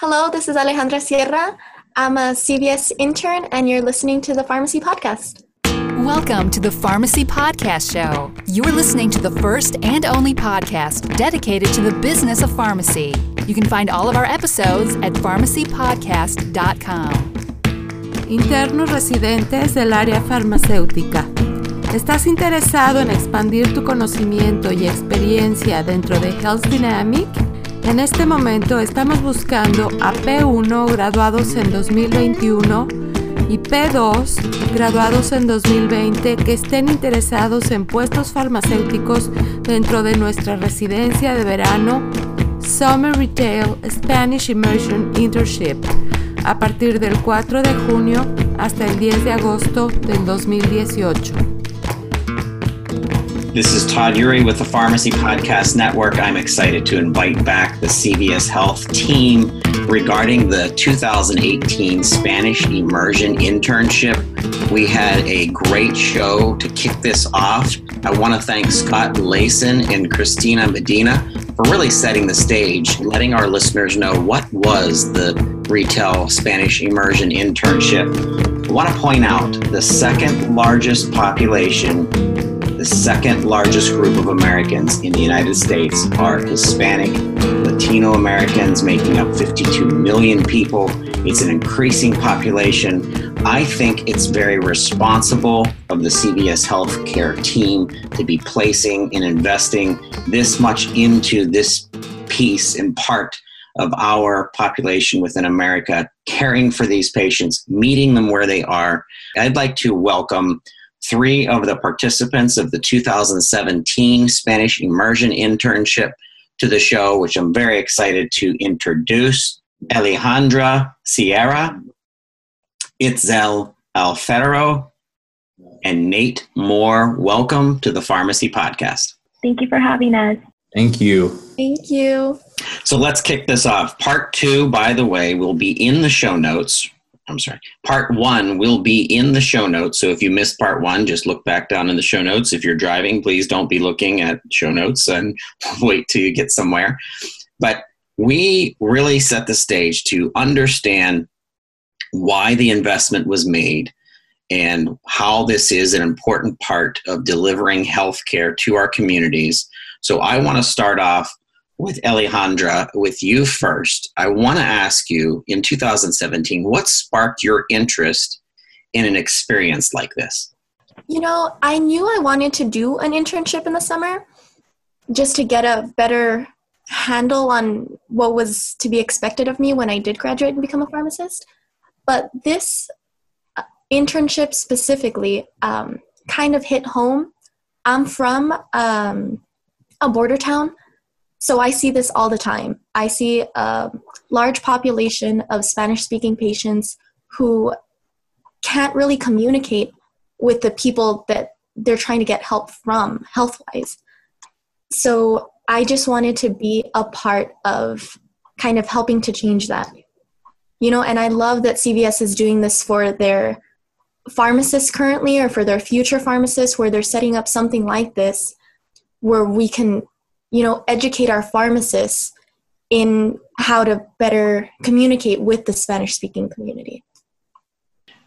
Hello, this is Alejandra Sierra. I'm a CVS intern, and you're listening to the Pharmacy Podcast. Welcome to the Pharmacy Podcast Show. You're listening to the first and only podcast dedicated to the business of pharmacy. You can find all of our episodes at pharmacypodcast.com. Internos residentes del área farmacéutica. ¿Estás interesado en expandir tu conocimiento y experiencia dentro de Health Dynamic? En este momento estamos buscando a P1 graduados en 2021 y P2 graduados en 2020 que estén interesados en puestos farmacéuticos dentro de nuestra residencia de verano Summer Retail Spanish Immersion Internship a partir del 4 de junio hasta el 10 de agosto del 2018. This is Todd Eury with the Pharmacy Podcast Network. I'm excited to invite back the CVS Health team regarding the 2018 Spanish Immersion Internship. We had a great show to kick this off. I want to thank Scott Layson and Christina Medina for really setting the stage, letting our listeners know what was the retail Spanish immersion internship. I want to point out the second largest population the second largest group of Americans in the United States are Hispanic, Latino Americans, making up 52 million people. It's an increasing population. I think it's very responsible of the CVS healthcare team to be placing and investing this much into this piece and part of our population within America, caring for these patients, meeting them where they are. I'd like to welcome three of the participants of the 2017 Spanish Immersion Internship to the show, which I'm very excited to introduce. Alejandra Sierra, Itzel Alfaro, and Nate Moore. Welcome to the Pharmacy Podcast. Thank you for having us. Thank you. Thank you. So let's kick this off. Part two, by the way, will be in the show notes I'm sorry. Part one will be in the show notes. So if you missed part one, just look back down in the show notes. If you're driving, please don't be looking at show notes and wait till you get somewhere. But we really set the stage to understand why the investment was made and how this is an important part of delivering healthcare to our communities. So I want to start off with Alejandra, with you first, I want to ask you in 2017, what sparked your interest in an experience like this? You know, I knew I wanted to do an internship in the summer just to get a better handle on what was to be expected of me when I did graduate and become a pharmacist. But this uh, internship specifically um, kind of hit home. I'm from um, a border town so I see this all the time. I see a large population of Spanish speaking patients who can't really communicate with the people that they're trying to get help from health wise. So I just wanted to be a part of kind of helping to change that. You know, and I love that CVS is doing this for their pharmacists currently or for their future pharmacists where they're setting up something like this where we can you know, educate our pharmacists in how to better communicate with the Spanish speaking community.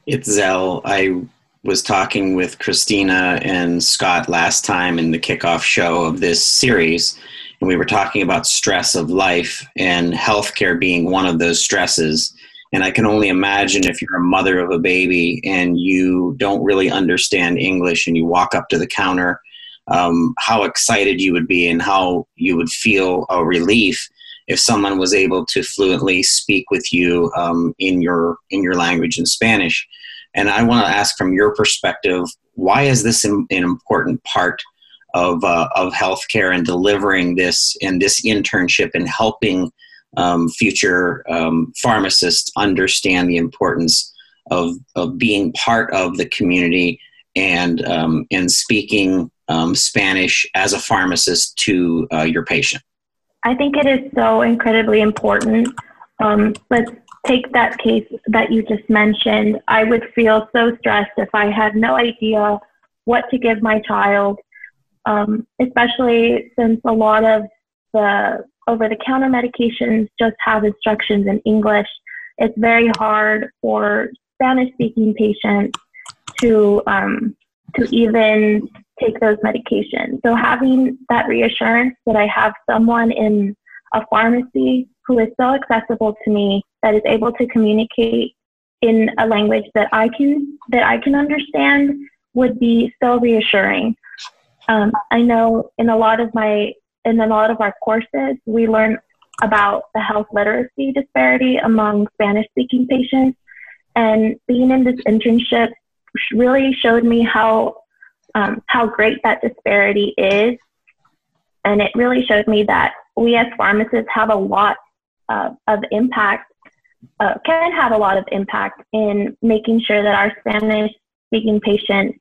Itzel. I was talking with Christina and Scott last time in the kickoff show of this series, and we were talking about stress of life and healthcare being one of those stresses. And I can only imagine if you're a mother of a baby and you don't really understand English and you walk up to the counter um, how excited you would be and how you would feel a relief if someone was able to fluently speak with you um, in your in your language in Spanish. And I want to ask from your perspective, why is this an important part of uh, of healthcare and delivering this and this internship and helping um, future um, pharmacists understand the importance of of being part of the community and um, and speaking um, Spanish as a pharmacist to uh, your patient? I think it is so incredibly important. Um, let's take that case that you just mentioned. I would feel so stressed if I had no idea what to give my child, um, especially since a lot of the over the counter medications just have instructions in English. It's very hard for Spanish speaking patients to um, to even take those medications. So having that reassurance that I have someone in a pharmacy who is so accessible to me that is able to communicate in a language that I can that I can understand would be so reassuring. Um, I know in a lot of my in a lot of our courses we learn about the health literacy disparity among Spanish speaking patients, and being in this internship really showed me how um, how great that disparity is, and it really showed me that we as pharmacists have a lot uh, of impact, uh, can have a lot of impact in making sure that our Spanish speaking patients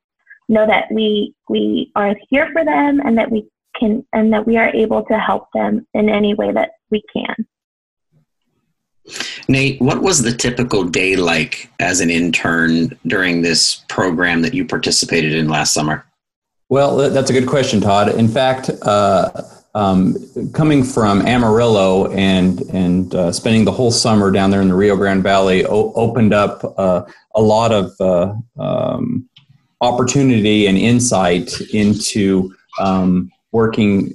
know that we we are here for them and that we can and that we are able to help them in any way that we can. Nate, what was the typical day like as an intern during this program that you participated in last summer? Well, that's a good question, Todd. In fact, uh, um, coming from Amarillo and and uh, spending the whole summer down there in the Rio Grande Valley o- opened up uh, a lot of uh, um, opportunity and insight into um, working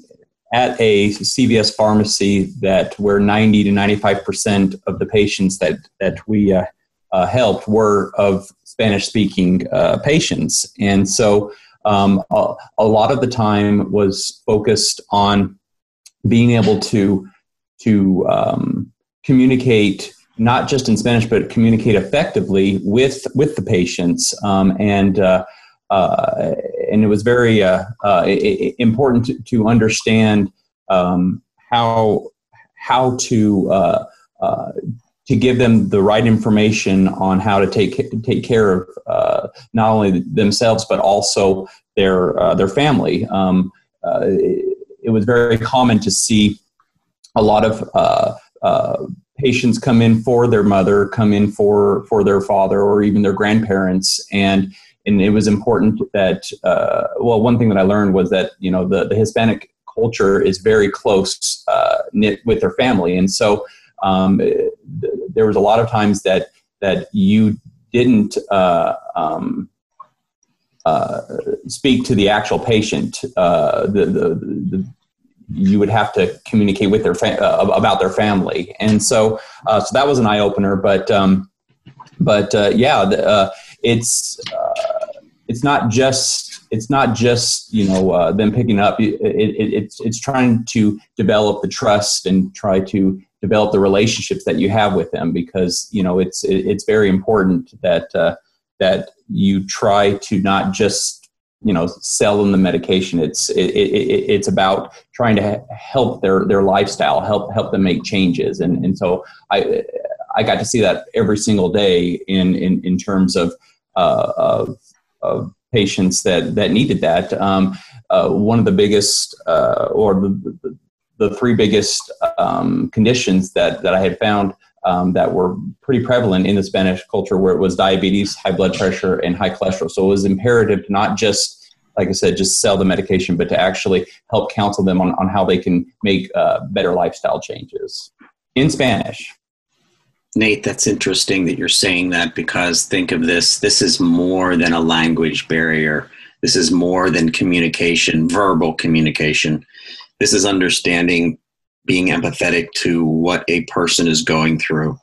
at a CVS pharmacy that where 90 to 95 percent of the patients that that we uh, uh, helped were of Spanish speaking uh, patients, and so um, a, a, lot of the time was focused on being able to to um, communicate not just in Spanish but communicate effectively with with the patients. Um, and uh, and it was very uh, uh, important to, understand um, how how to uh, uh, to give them the right information on how to take take care of not only themselves but also their their family. Um, it, it, was very common to see a lot of patients come in for their mother, come in for for their father, or even their grandparents, and and it was important that uh, well one thing that i learned was that you know the, the hispanic culture is very close uh, knit with their family. And so um, th- there was a lot of times that that you didn't uh, um, uh, speak to the actual patient uh, the, the, the, you would have to communicate with their fa- uh, about their family. And so so that was an eye-opener but um, but yeah the, it's it's not just it's not just you know uh, them picking up. It, it, it's it's trying to develop the trust and try to develop the relationships that you have with them because you know it's it, it's very important that uh, that you try to not just you know sell them the medication. It's it, it's about trying to help their their lifestyle, help help them make changes, and and so I I got to see that every single day in in in terms of uh, of of patients that that needed that. Um, uh, one of the biggest, uh, or the, the, three biggest um, conditions that that I had found um, that were pretty prevalent in the Spanish culture, where it was diabetes, high blood pressure, and high cholesterol. So it was imperative to not just like I said, just sell the medication, but to actually help counsel them on, on how they can make uh, better lifestyle changes in Spanish. Nate, that's interesting that you're saying that because think of this this is more than a language barrier. This is more than communication, verbal communication. This is understanding, being empathetic to what a person is going through.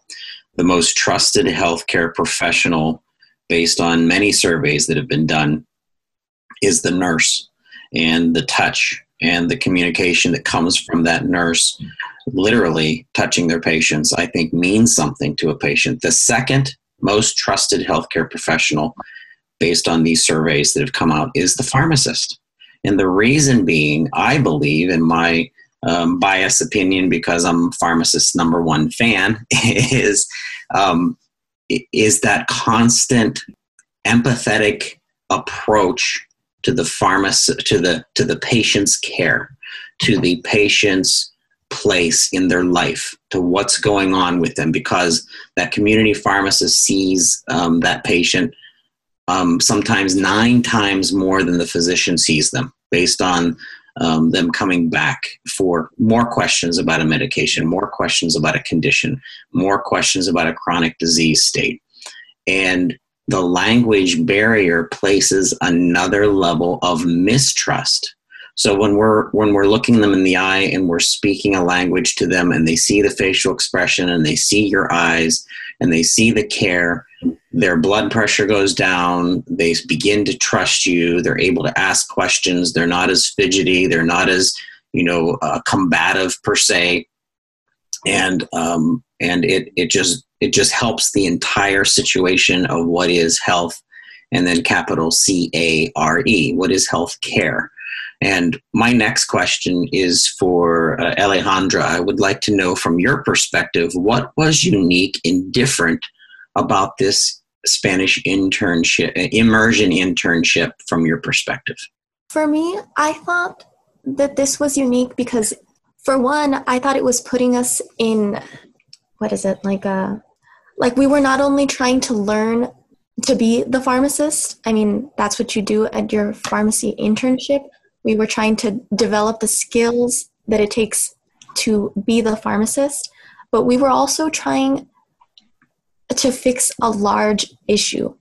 The most trusted healthcare professional, based on many surveys that have been done, is the nurse and the touch and the communication that comes from that nurse literally touching their patients, I think means something to a patient. The second most trusted healthcare professional, based on these surveys that have come out, is the pharmacist. And the reason being, I believe, in my um, bias opinion, because I'm pharmacist number one fan, is um, is that constant empathetic approach to the pharmacist to the to the patient's care, to the patient's place in their life to what's going on with them because that community pharmacist sees um, that patient um, sometimes nine times more than the physician sees them based on um, them coming back for more questions about a medication, more questions about a condition, more questions about a chronic disease state. And the language barrier places another level of mistrust. So when we're when we're looking them in the eye and we're speaking a language to them and they see the facial expression and they see your eyes and they see the care, their blood pressure goes down, they begin to trust you, they're able to ask questions, they're not as fidgety, they're not as, you know, uh, combative per se. And um, and it it just it just helps the entire situation of what is health and then capital C A R E. What is health care? And my next question is for uh, Alejandra. I would like to know from your perspective what was unique and different about this Spanish internship, uh, immersion internship from your perspective? For me, I thought that this was unique because, for one, I thought it was putting us in what is it like a uh, like we were not only trying to learn to be the pharmacist i mean that's what you do at your pharmacy internship we were trying to develop the skills that it takes to be the pharmacist but we were also trying to fix a large issue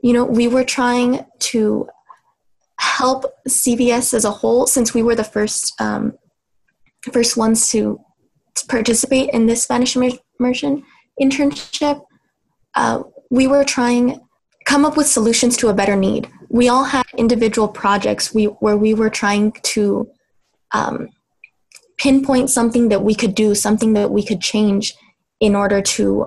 you know we were trying to help cvs as a whole since we were the first um, first ones to participate in this spanish immersion internship, uh, we were trying come up with solutions to a better need. We all had individual projects we, where we were trying to um, pinpoint something that we could do, something that we could change in order to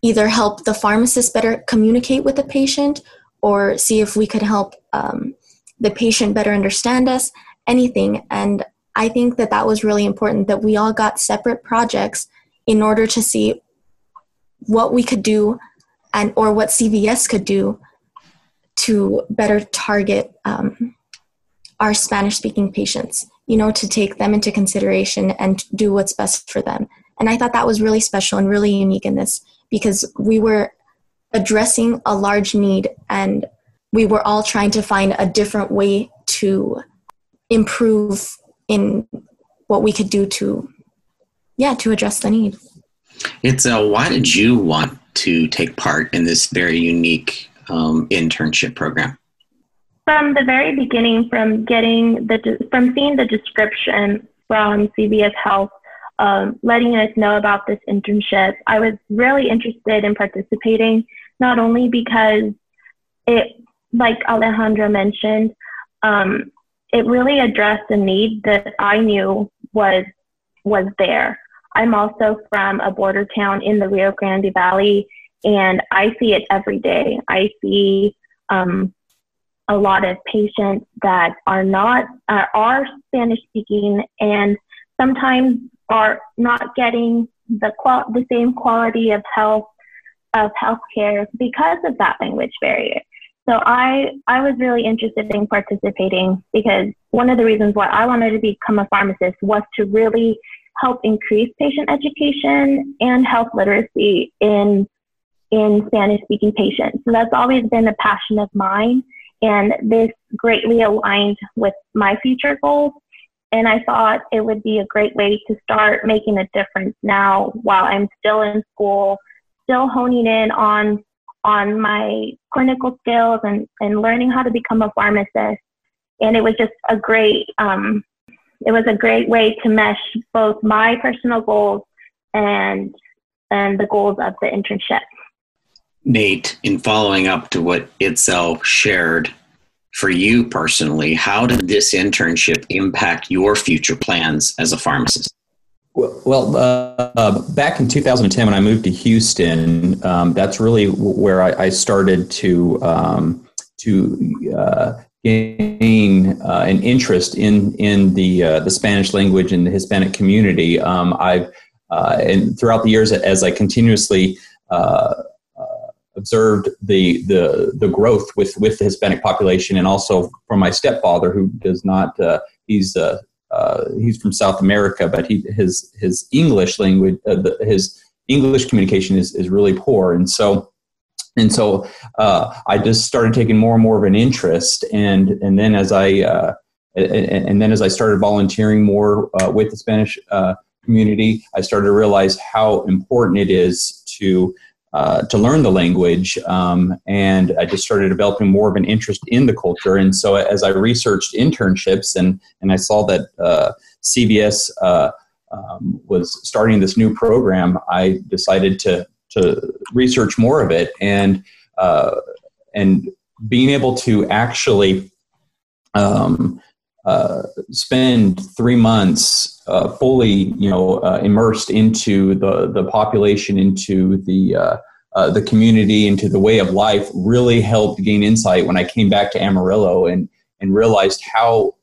either help the pharmacist better communicate with the patient or see if we could help um, the patient better understand us, anything. And I think that that was really important that we all got separate projects in order to see what we could do and or what CVS could do to better target um, our Spanish speaking patients, you know, to take them into consideration and do what's best for them. And I thought that was really special and really unique in this because we were addressing a large need and we were all trying to find a different way to improve in what we could do to yeah to address the need it's uh, why did you want to take part in this very unique um, internship program? From the very beginning, from getting the from seeing the description from CVS Health, um, letting us know about this internship, I was really interested in participating. Not only because it, like Alejandra mentioned, um, it really addressed a need that I knew was was there. I'm also from a border town in the Rio Grande Valley, and I see it every day. I see um, a lot of patients that are not uh, are Spanish speaking, and sometimes are not getting the qual- the same quality of health of healthcare because of that language barrier. So I I was really interested in participating because one of the reasons why I wanted to become a pharmacist was to really help increase patient education and health literacy in in Spanish speaking patients. So that's always been a passion of mine and this greatly aligned with my future goals. And I thought it would be a great way to start making a difference now while I'm still in school, still honing in on on my clinical skills and, and learning how to become a pharmacist. And it was just a great um, it was a great way to mesh both my personal goals and and the goals of the internship. Nate, in following up to what Itzel shared, for you personally, how did this internship impact your future plans as a pharmacist? Well, uh, uh, back in 2010, when I moved to Houston, um, that's really where I, I started to um, to uh, gain uh, an interest in in the uh, the Spanish language and the Hispanic community. Um, I've uh, and throughout the years, as I continuously uh, uh, observed the the the growth with with the Hispanic population, and also from my stepfather, who does not uh, he's he's from South America, but he his his English language the, his English communication is is really poor, and so and so uh, I just started taking more and more of an interest, and and then as I uh, and, then as I started volunteering more uh, with the Spanish uh, community, I started to realize how important it is to uh, to learn the language, um, and I just started developing more of an interest in the culture. And so, as I researched internships, and and I saw that uh, CVS uh, um, was starting this new program, I decided to to research more of it, and uh, and being able to actually um, uh, spend three months uh, fully, you know, uh, immersed into the the population, into the uh, uh, the community, into the way of life, really helped gain insight when I came back to Amarillo and and realized how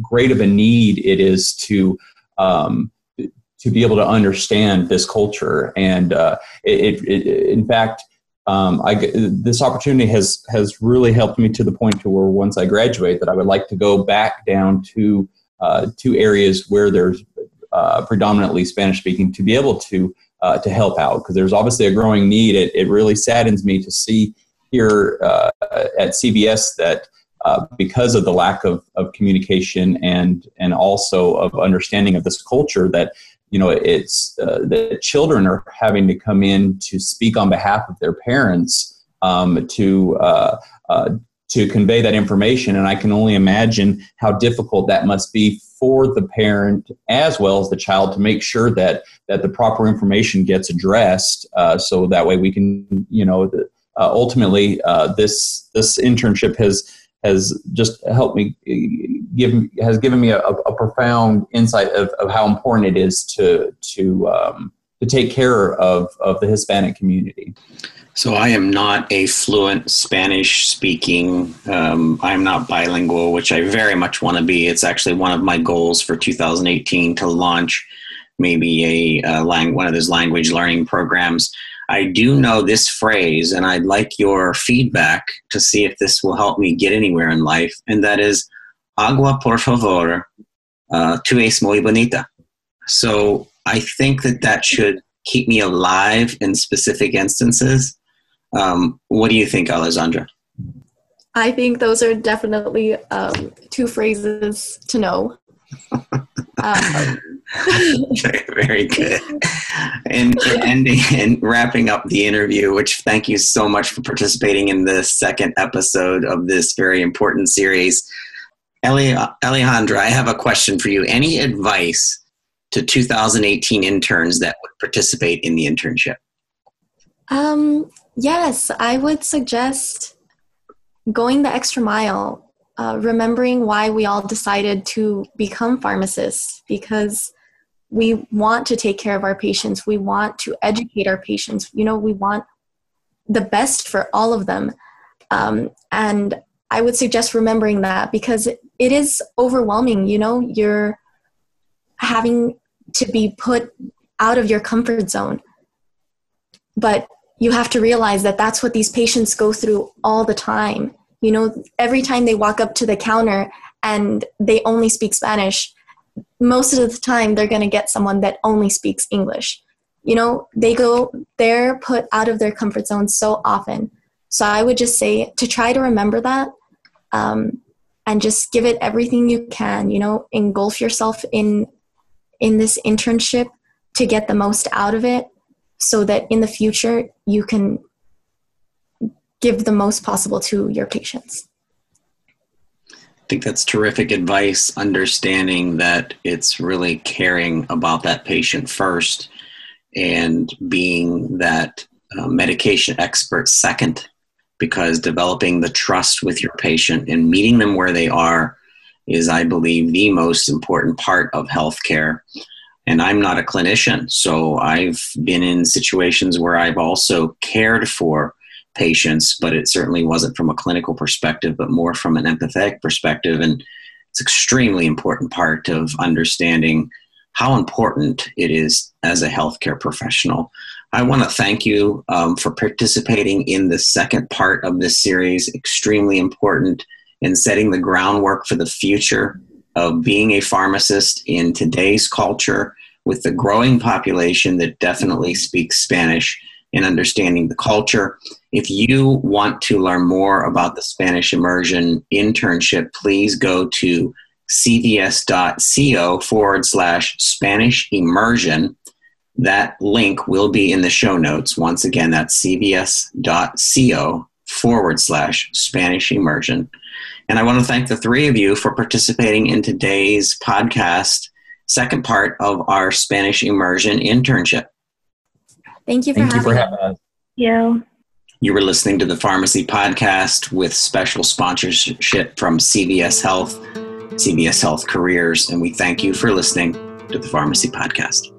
great of a need it is to um, to be able to understand this culture. And it, it, it, in fact, um, I, this opportunity has has really helped me to the point to where once I graduate, that I would like to go back down to uh, to areas where there's uh, predominantly Spanish speaking to be able to uh, to help out because there's obviously a growing need. It, it really saddens me to see here uh, at CVS that uh, because of the lack of, of communication and and also of understanding of this culture that you know it's uh, the children are having to come in to speak on behalf of their parents um, to uh, uh, to convey that information. And i can only imagine how difficult that must be for the parent as well as the child to make sure that that the proper information gets addressed uh, so that way we can you know the, uh, ultimately uh, this this internship has has just helped me give has given me a, a profound insight of, of how important it is to to um, to take care of of the Hispanic community. So I am not a fluent Spanish speaking. Um, I'm not bilingual, which I very much want to be. It's actually one of my goals for 2018 to launch maybe a, a lang- one of those language learning programs. I do know this phrase, and I'd like your feedback to see if this will help me get anywhere in life, and that is agua por favor, uh, tu es muy bonita. So I think that that should keep me alive in specific instances. Um, what do you think, Alessandra? I think those are definitely um, two phrases to know. um, Very good. And ending and wrapping up the interview, which thank you so much for participating in the second episode of this very important series. Alejandra, I have a question for you. Any advice to 2018 interns that would participate in the internship? Um, yes, I would suggest going the extra mile uh, remembering why we all decided to become pharmacists because we want to take care of our patients. We want to educate our patients. You know we want the best for all of them. Um, and i would suggest remembering that because it, is overwhelming you know you're having to be put out of your comfort zone. But you have to realize that that's what these patients go through all the time. You know every time they walk up to the counter and they only speak spanish most of the time they're going to get someone that only speaks english you know they go they're put out of their comfort zone so often so i would just say to try to remember that um, and just give it everything you can you know engulf yourself in in this internship to get the most out of it so that in the future you can give the most possible to your patients. Think that's terrific advice, understanding that it's really caring about that patient first and being that uh, medication expert second, because developing the trust with your patient and meeting them where they are is, I believe, the most important part of healthcare. And I'm not a clinician, so I've been in situations where I've also cared for patients, but it certainly wasn't from a clinical perspective, but more from an empathetic perspective. And it's extremely important part of understanding how important it is as a healthcare professional. I want to thank you um, for participating in the second part of this series. Extremely important in setting the groundwork for the future of being a pharmacist in today's culture with the growing population that definitely speaks Spanish in understanding the culture. If you want to learn more about the Spanish immersion internship, please go to cvs.co forward slash Spanish immersion. That link will be in the show notes. Once again, that's cvs.co forward slash Spanish immersion. And I want to thank the three of you for participating in today's podcast, second part of our Spanish immersion internship. Thank you for, Thank you having, for having us. You. You were listening to the Pharmacy Podcast with special sponsorship from CVS Health, CVS Health Careers, and we thank you for listening to the Pharmacy Podcast.